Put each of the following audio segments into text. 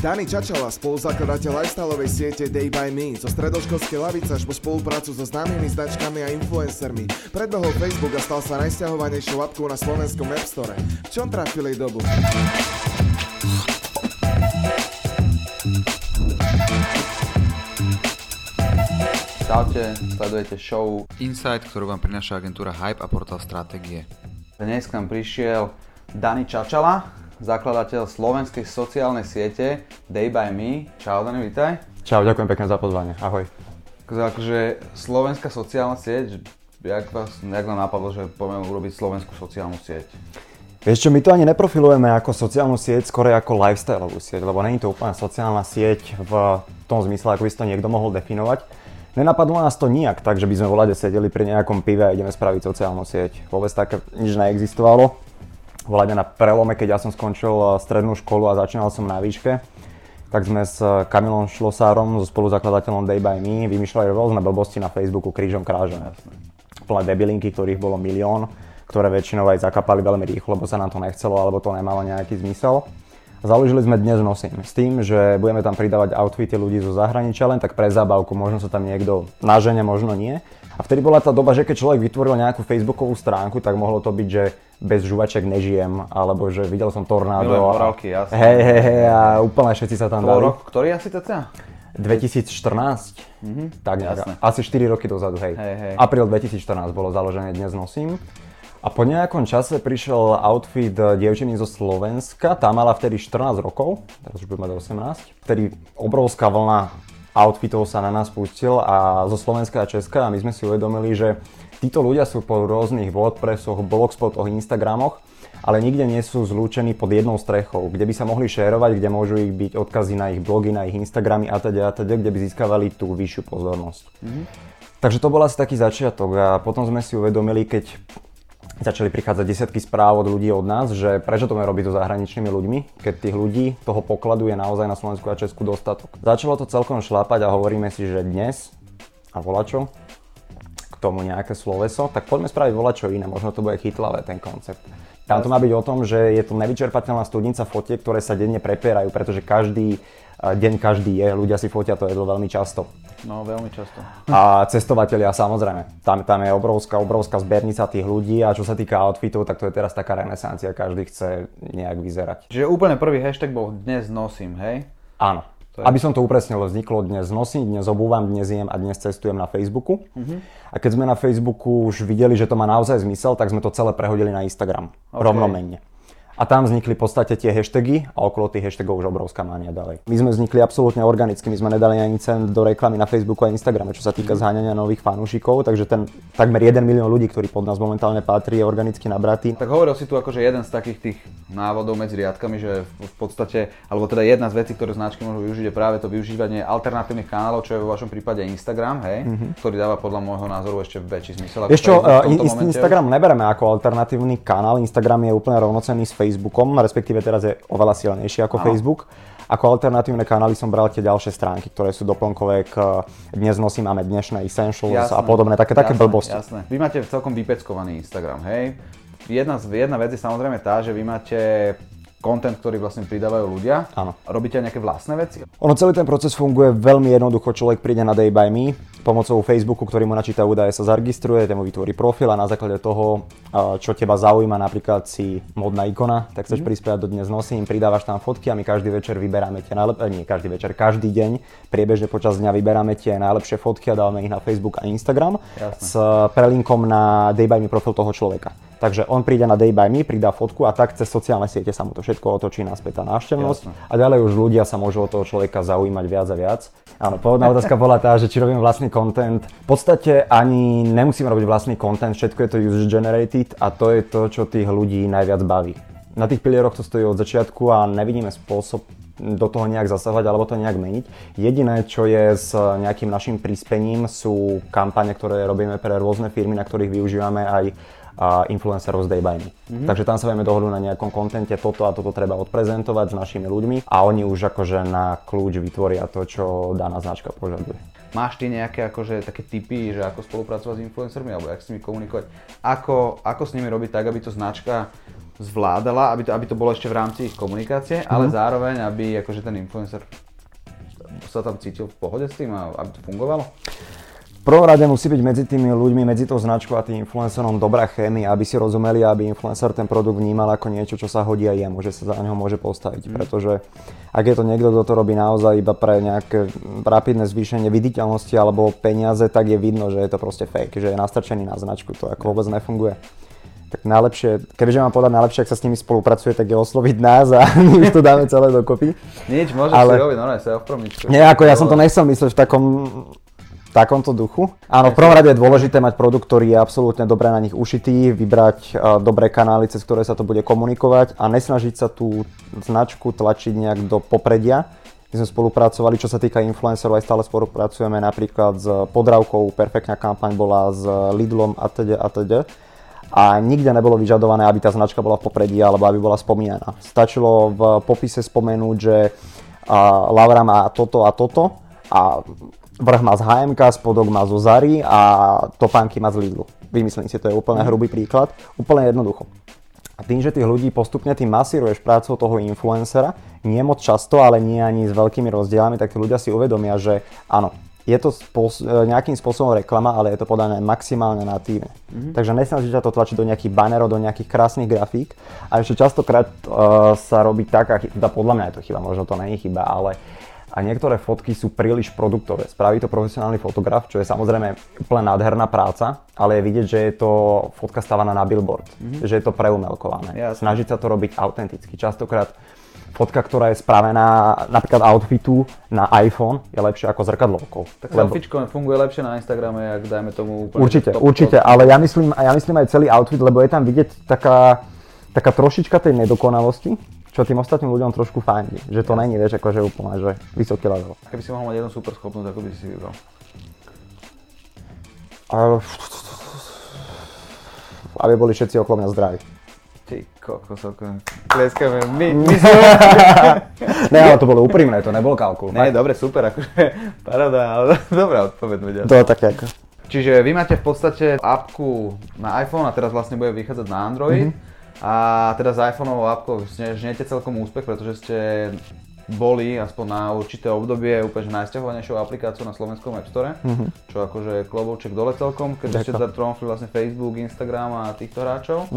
Dani Čačala, spoluzakladateľ lifestyleovej siete Day by Me, zo stredoškolskej lavice až po spoluprácu so známymi značkami a influencermi, predbehol Facebook a stal sa najsťahovanejšou apkou na slovenskom App Store. V čom trafili dobu? Čaute, sledujete show. Insight, ktorú vám prináša agentúra Hype a portál Stratégie. Dnes k nám prišiel Dani Čačala, zakladateľ slovenskej sociálnej siete Day by Me. Čau Dani, vítaj. Čau, ďakujem pekne za pozvanie. Ahoj. Akože, akože slovenská sociálna sieť, jak, vás, jak nám napadlo, že poďme urobiť slovenskú sociálnu sieť? Vieš čo, my to ani neprofilujeme ako sociálnu sieť, skôr ako lifestyleovú sieť, lebo není to úplne sociálna sieť v tom zmysle, ako by si to niekto mohol definovať. Nenapadlo nás to nijak, takže by sme volade sedeli pri nejakom pive a ideme spraviť sociálnu sieť. Vôbec také nič neexistovalo. Volade na prelome, keď ja som skončil eh, strednú školu a začínal som na výške, tak sme s Kamilom Šlosárom, so spoluzakladateľom Day by Me, vymýšľali rôzne blbosti na Facebooku krížom krážom. Plné debilinky, ktorých bolo milión, ktoré väčšinou aj zakapali veľmi rýchlo, lebo sa nám to nechcelo alebo to nemalo nejaký zmysel. Založili sme dnes nosím s tým, že budeme tam pridávať outfity ľudí zo zahraničia len tak pre zábavku, možno sa tam niekto nažene, možno nie. A vtedy bola tá doba, že keď človek vytvoril nejakú facebookovú stránku, tak mohlo to byť, že bez žuvaček nežijem, alebo že videl som tornádo. Milujem morálky, jasne. Hej, hej, hej, a úplne všetci sa tam dali. Rok, ktorý asi teda? 2014, mm-hmm. tak Jasné. asi 4 roky dozadu, hej. Hej, hej. Apríl 2014 bolo založené, dnes nosím. A po nejakom čase prišiel outfit dievčiny zo Slovenska, tá mala vtedy 14 rokov, teraz už bude mať 18. Vtedy obrovská vlna outfitov sa na nás pustil a zo Slovenska a Česka a my sme si uvedomili, že títo ľudia sú po rôznych WordPressoch, blogspotoch, Instagramoch, ale nikde nie sú zlúčení pod jednou strechou, kde by sa mohli šérovať, kde môžu ich byť odkazy na ich blogy, na ich Instagramy a teda, a teda, kde by získavali tú vyššiu pozornosť. Mm-hmm. Takže to bol asi taký začiatok a potom sme si uvedomili, keď začali prichádzať desiatky správ od ľudí od nás, že prečo to robiť so zahraničnými ľuďmi, keď tých ľudí, toho pokladu je naozaj na Slovensku a Česku dostatok. Začalo to celkom šlapať a hovoríme si, že dnes a volačo, tomu nejaké sloveso, tak poďme spraviť volačo iné, možno to bude chytlavé ten koncept. Tam to má byť o tom, že je to nevyčerpateľná studnica fotiek, ktoré sa denne prepierajú, pretože každý deň každý je, ľudia si fotia to jedlo veľmi často. No, veľmi často. A cestovatelia samozrejme. Tam, tam je obrovská, obrovská zbernica tých ľudí a čo sa týka outfitov, tak to je teraz taká renesancia, každý chce nejak vyzerať. Čiže úplne prvý hashtag bol dnes nosím, hej? Áno. Je... Aby som to upresnil, vzniklo dnes nosím, dnes obúvam, dnes jem a dnes cestujem na Facebooku. Uh-huh. A keď sme na Facebooku už videli, že to má naozaj zmysel, tak sme to celé prehodili na Instagram. Okay. Rovnomenne. A tam vznikli v podstate tie hashtagy a okolo tých hashtagov už obrovská mánia ďalej. My sme vznikli absolútne organicky, my sme nedali ani cent do reklamy na Facebooku a Instagrame, čo sa týka zháňania nových fanúšikov, takže ten takmer 1 milión ľudí, ktorý pod nás momentálne patrí, je organicky nabratý. Tak hovoril si tu akože jeden z takých tých návodov medzi riadkami, že v podstate, alebo teda jedna z vecí, ktoré značky môžu využiť, je práve to využívanie alternatívnych kanálov, čo je vo vašom prípade Instagram, hej, mm-hmm. ktorý dáva podľa môjho názoru ešte väčší zmysel. Vieš čo, uh, Instagram nebereme ako alternatívny kanál, Instagram je úplne rovnocenný s Facebookom, respektíve teraz je oveľa silnejší ako Aha. Facebook. Ako alternatívne kanály som bral tie ďalšie stránky, ktoré sú doplnkové k dnes nosím, máme dnešné essentials jasné, a podobné, také, také jasné, blbosti. Jasné. Vy máte celkom vypeckovaný Instagram, hej? Jedna, jedna vec je samozrejme tá, že vy máte content, ktorý vlastne pridávajú ľudia. Áno. Robíte aj nejaké vlastné veci? Ono celý ten proces funguje veľmi jednoducho. Človek príde na Day by Me, pomocou Facebooku, ktorý mu načíta údaje, sa zaregistruje, ten mu vytvorí profil a na základe toho, čo teba zaujíma, napríklad si modná ikona, tak chceš mm. prispievať do dnes nosím, pridávaš tam fotky a my každý večer vyberáme tie najlepšie, nie každý večer, každý deň, priebežne počas dňa vyberáme tie najlepšie fotky a dávame ich na Facebook a Instagram Jasne. s prelinkom na Day by Me profil toho človeka. Takže on príde na Day by Me, pridá fotku a tak cez sociálne siete sa mu to všetko otočí naspäť tá návštevnosť. Jasne. A ďalej už ľudia sa môžu od toho človeka zaujímať viac a viac. Áno, pôvodná otázka bola tá, že či robím vlastný content. V podstate ani nemusím robiť vlastný content, všetko je to user generated a to je to, čo tých ľudí najviac baví. Na tých pilieroch to stojí od začiatku a nevidíme spôsob do toho nejak zasahovať alebo to nejak meniť. Jediné, čo je s nejakým našim príspením, sú kampane, ktoré robíme pre rôzne firmy, na ktorých využívame aj a influencerov z Day by Me. Mm-hmm. Takže tam sa vieme dohodnúť na nejakom kontente, toto a toto treba odprezentovať s našimi ľuďmi a oni už akože na kľúč vytvoria to, čo daná značka požaduje. Máš ty nejaké akože také typy, že ako spolupracovať s influencermi alebo ako s nimi komunikovať? Ako, ako s nimi robiť tak, aby to značka zvládala, aby to, aby to bolo ešte v rámci ich komunikácie, ale Mhm. zároveň, aby akože ten influencer sa tam cítil v pohode s tým a aby to fungovalo? Prvom rade musí byť medzi tými ľuďmi, medzi tou značkou a tým influencerom dobrá chémia, aby si rozumeli, aby influencer ten produkt vnímal ako niečo, čo sa hodí aj jemu, že sa za neho môže postaviť. Mhm. Pretože ak je to niekto, kto to robí naozaj iba pre nejaké rapidné zvýšenie viditeľnosti alebo peniaze, tak je vidno, že je to proste fake, že je nastrčený na značku, to ako vôbec nefunguje. Tak najlepšie, kebyže mám povedať najlepšie, ak sa s nimi spolupracuje, tak je osloviť nás a my už to dáme celé dokopy. Nič, môžeš Ale- si robiť normálne self-promičku. Nie, ako ja som to nechcel mysleť v takom v takomto duchu. Áno, v prvom rade je dôležité mať produkt, ktorý je absolútne dobre na nich ušitý, vybrať uh, dobré kanály, cez ktoré sa to bude komunikovať a nesnažiť sa tú značku tlačiť nejak do popredia. My sme spolupracovali, čo sa týka influencerov, aj stále spolupracujeme napríklad s Podravkou, perfektná kampaň bola s Lidlom a teda a teda. A nikde nebolo vyžadované, aby tá značka bola v popredí alebo aby bola spomínaná. Stačilo v popise spomenúť, že a Laura má toto a toto a vrch má z HMK, spodok má zo Zary a topánky má z Lidlu. Vymyslím si, to je úplne hrubý príklad, úplne jednoducho. A tým, že tých ľudí postupne tým masíruješ prácou toho influencera, nie moc často, ale nie ani s veľkými rozdielami, tak tí ľudia si uvedomia, že áno, je to spôs- e, nejakým spôsobom reklama, ale je to podané maximálne natívne. Mm-hmm. Takže nesnažíte sa to tlačiť do nejakých banerov, do nejakých krásnych grafík. A ešte častokrát uh, sa robí taká chyba, teda podľa mňa je to chyba, možno to je chyba, ale a niektoré fotky sú príliš produktové. Spraví to profesionálny fotograf, čo je samozrejme úplne nádherná práca, ale je vidieť, že je to fotka stávaná na billboard, mm-hmm. že je to preumelkované. Jasne. Snažiť sa to robiť autenticky. Častokrát fotka, ktorá je spravená napríklad outfitu na iPhone, je lepšia ako zrkadlovkou. Tak selfiečko funguje lepšie na Instagrame, ak dajme tomu úplne... Určite, top určite, top. ale ja myslím, ja myslím aj celý outfit, lebo je tam vidieť taká, taká trošička tej nedokonalosti, čo tým ostatným ľuďom trošku fandí. Že to není, vieš, akože úplne, že vysoký level. Keby si mohol mať jednu super schopnosť, ako by si si vybral? Aby boli všetci okolo mňa zdraví. Ty kokos, ako... Tlieskame, my, my. Ne, ale to bolo úprimné, to nebol kalkul. Ne, dobre, super, akože paráda, ale dobrá odpoveď. To také ako... Čiže vy máte v podstate apku na iPhone a teraz vlastne bude vychádzať na Android. A teda s iPhoneovou appkou žne- žnete celkom úspech, pretože ste boli aspoň na určité obdobie úplne najsťahovanejšou aplikáciou na slovenskom App Store, čo akože klobouček dole celkom, keď ste teda tromfli vlastne Facebook, Instagram a týchto hráčov.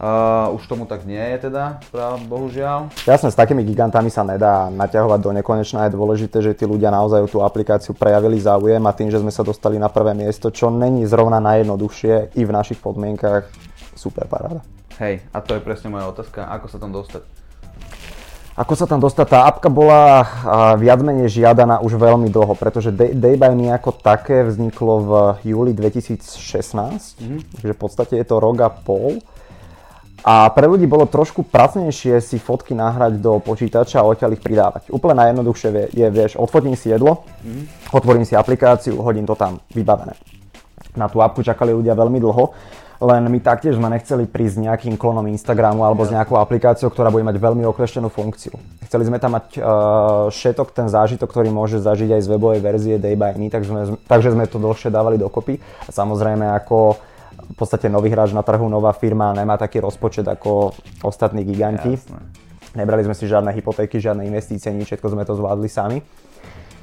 Uh, už tomu tak nie je teda, práv, bohužiaľ. Jasné, s takými gigantami sa nedá naťahovať do nekonečna. Je dôležité, že tí ľudia naozaj tú aplikáciu prejavili záujem a tým, že sme sa dostali na prvé miesto, čo není zrovna najjednoduchšie i v našich podmienkach, super paráda. Hej, a to je presne moja otázka, ako sa tam dostať. Ako sa tam dostať? Tá apka bola viac menej žiadaná už veľmi dlho, pretože Day, Day by Me ako také vzniklo v júli 2016, takže v podstate je to rok a pol. A pre ľudí bolo trošku pracnejšie si fotky nahrať do počítača a odtiaľ ich pridávať. Úplne najjednoduchšie vie- je, vieš, odfotím si jedlo, otvorím si aplikáciu, hodím to tam, vybavené. Na tú apku čakali ľudia veľmi dlho, len my taktiež sme nechceli prísť s nejakým klonom Instagramu alebo s nejakou aplikáciou, ktorá bude mať veľmi okleštenú funkciu. Chceli sme tam mať uh, všetok ten zážitok, ktorý môže zažiť aj z webovej verzie Day by Me, takže sme, takže sme to dlhšie dávali dokopy. A samozrejme ako v podstate nový hráč na trhu, nová firma, nemá taký rozpočet ako ostatní giganti. Jasné. Nebrali sme si žiadne hypotéky, žiadne investície, nič, všetko sme to zvládli sami.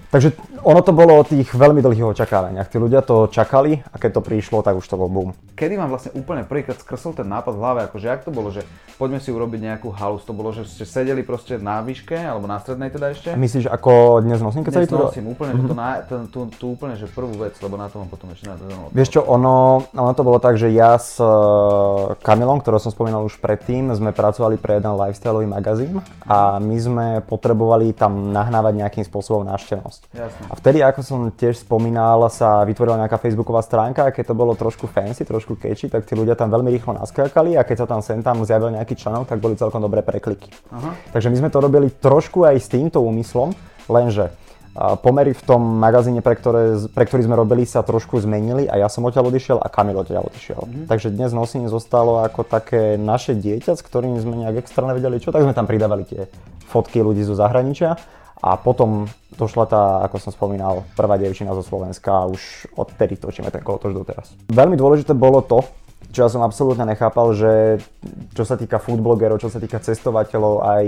Takže ono to bolo o tých veľmi dlhých očakávaniach. Tí ľudia to čakali a keď to prišlo, tak už to bol boom. Kedy vám vlastne úplne prvýkrát skrsol ten nápad v hlave, akože jak to bolo, že poďme si urobiť nejakú halus, to bolo, že ste sedeli proste na výške, alebo na strednej teda ešte? Myslíš, ako dnes nosím, keď sa Dnes vytvoril? nosím úplne, že to na, ten, tú, tú úplne, že prvú vec, lebo na to mám potom ešte na to Vieš čo, ono, ono to bolo tak, že ja s uh, Kamilom, ktorého som spomínal už predtým, sme pracovali pre jeden lifestyleový magazín a my sme potrebovali tam nahnávať nejakým spôsobom návštevnosť. Jasne. A vtedy, ako som tiež spomínal, sa vytvorila nejaká facebooková stránka a keď to bolo trošku fancy, trošku catchy, tak tí ľudia tam veľmi rýchlo naskákali a keď sa tam sem tam zjavil nejaký článok, tak boli celkom dobré prekliky. Aha. Takže my sme to robili trošku aj s týmto úmyslom, lenže pomery v tom magazíne, pre, ktoré, pre ktorý sme robili, sa trošku zmenili a ja som odtiaľ odišiel a Kamil odtiaľ odišiel. Mhm. Takže dnes nosím zostalo ako také naše dieťa, s ktorým sme nejak extra nevedeli čo, tak sme tam pridávali tie fotky ľudí zo zahraničia a potom došla tá, ako som spomínal, prvá dievčina zo Slovenska a už odtedy točíme ten kolotoč doteraz. Veľmi dôležité bolo to, čo ja som absolútne nechápal, že čo sa týka foodblogerov, čo sa týka cestovateľov, aj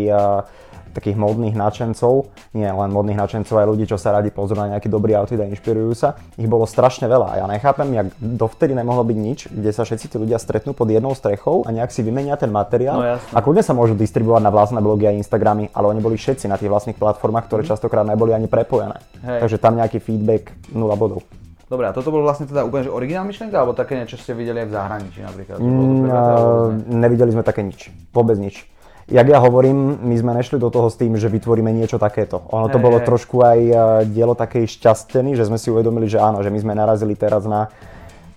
takých modných nadšencov, nie len modných nadšencov, aj ľudí, čo sa radi pozrú na nejaký dobrý outfit a inšpirujú sa. Ich bolo strašne veľa ja nechápem, jak dovtedy nemohlo byť nič, kde sa všetci tí ľudia stretnú pod jednou strechou a nejak si vymenia ten materiál. No, a kľudne sa môžu distribuovať na vlastné blogy a Instagramy, ale oni boli všetci na tých vlastných platformách, ktoré mm. častokrát neboli ani prepojené. Hej. Takže tam nejaký feedback 0 bodov. Dobre, a toto bol vlastne teda úplne že originál myšlienka, alebo také niečo ste videli aj v zahraničí napríklad? Mm, nevideli sme také nič, vôbec nič jak ja hovorím, my sme nešli do toho s tým, že vytvoríme niečo takéto. Ono to hey, bolo hey. trošku aj e, dielo takej šťastený, že sme si uvedomili, že áno, že my sme narazili teraz na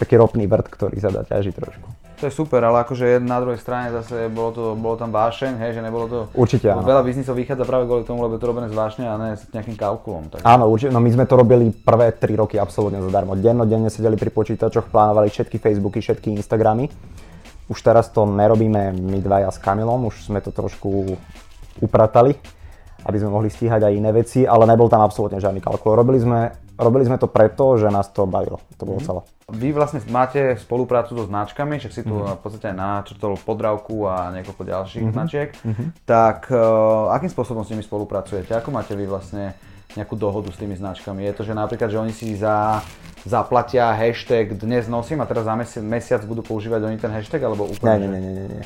taký ropný vrt, ktorý sa dá ťažiť trošku. To je super, ale akože na druhej strane zase bolo, to, bolo tam vášeň, hej, že nebolo to... Určite áno. Veľa biznisov vychádza práve kvôli tomu, lebo je to robené z vášne a ne s nejakým kalkulom. Tak. Áno, určite, no my sme to robili prvé 3 roky absolútne zadarmo. Denno, denne sedeli pri počítačoch, plánovali všetky Facebooky, všetky Instagramy už teraz to nerobíme my dvaja s Kamilom, už sme to trošku upratali, aby sme mohli stíhať aj iné veci, ale nebol tam absolútne žiadny kalkul. Robili sme, robili sme to preto, že nás to bavilo. To bolo mm-hmm. celé. Vy vlastne máte spoluprácu so značkami, však si tu mm-hmm. v podstate aj načrtol podravku a niekoľko ďalších mm-hmm. značiek. Mm-hmm. Tak uh, akým spôsobom s nimi spolupracujete? Ako máte vy vlastne nejakú dohodu s tými značkami? Je to, že napríklad, že oni si za, zaplatia hashtag dnes nosím a teraz za mesiac, mesiac budú používať oni ten hashtag, alebo úplne? Nie, nie, nie, nie, nie.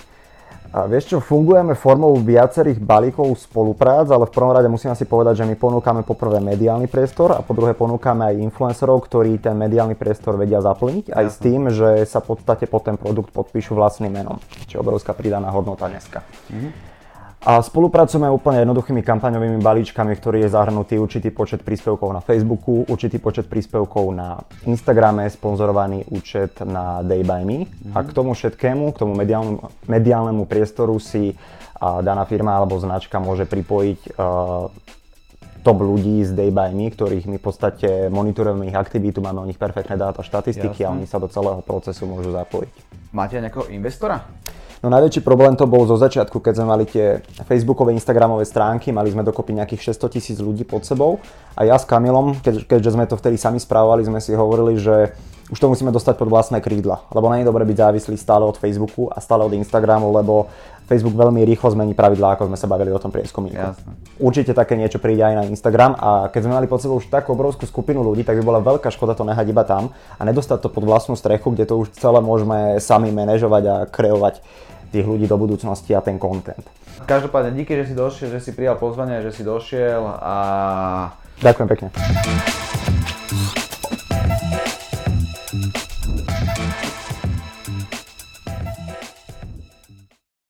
A vieš čo, fungujeme formou viacerých balíkov spoluprác, ale v prvom rade musím asi povedať, že my ponúkame poprvé mediálny priestor a po druhé ponúkame aj influencerov, ktorí ten mediálny priestor vedia zaplniť, aj Jasne. s tým, že sa v podstate pod ten produkt podpíšu vlastným menom, čo je obrovská pridaná hodnota dneska. Mm-hmm. A spolupracujeme úplne jednoduchými kampaňovými balíčkami, ktorý je zahrnutý určitý počet príspevkov na Facebooku, určitý počet príspevkov na Instagrame, sponzorovaný účet na Day by Me. Mm-hmm. A k tomu všetkému, k tomu mediálnemu, mediálnemu priestoru si a, daná firma alebo značka môže pripojiť a, top ľudí z Day by Me, ktorých my v podstate monitorujeme ich aktivitu, máme o nich perfektné dáta, štatistiky Jasne. a oni sa do celého procesu môžu zapojiť. Máte nejakého investora? No najväčší problém to bol zo začiatku, keď sme mali tie facebookové, instagramové stránky, mali sme dokopy nejakých 600 tisíc ľudí pod sebou. A ja s Kamilom, keď, keďže sme to vtedy sami správovali, sme si hovorili, že už to musíme dostať pod vlastné krídla, lebo nie je dobre byť závislý stále od Facebooku a stále od Instagramu, lebo Facebook veľmi rýchlo zmení pravidlá, ako sme sa bavili o tom prieskumníku. Určite také niečo príde aj na Instagram a keď sme mali pod sebou už takú obrovskú skupinu ľudí, tak by bola veľká škoda to nehať iba tam a nedostať to pod vlastnú strechu, kde to už celé môžeme sami manažovať a kreovať tých ľudí do budúcnosti a ten content. Každopádne díky, že si došiel, že si prijal pozvanie, že si došiel a... Ďakujem pekne.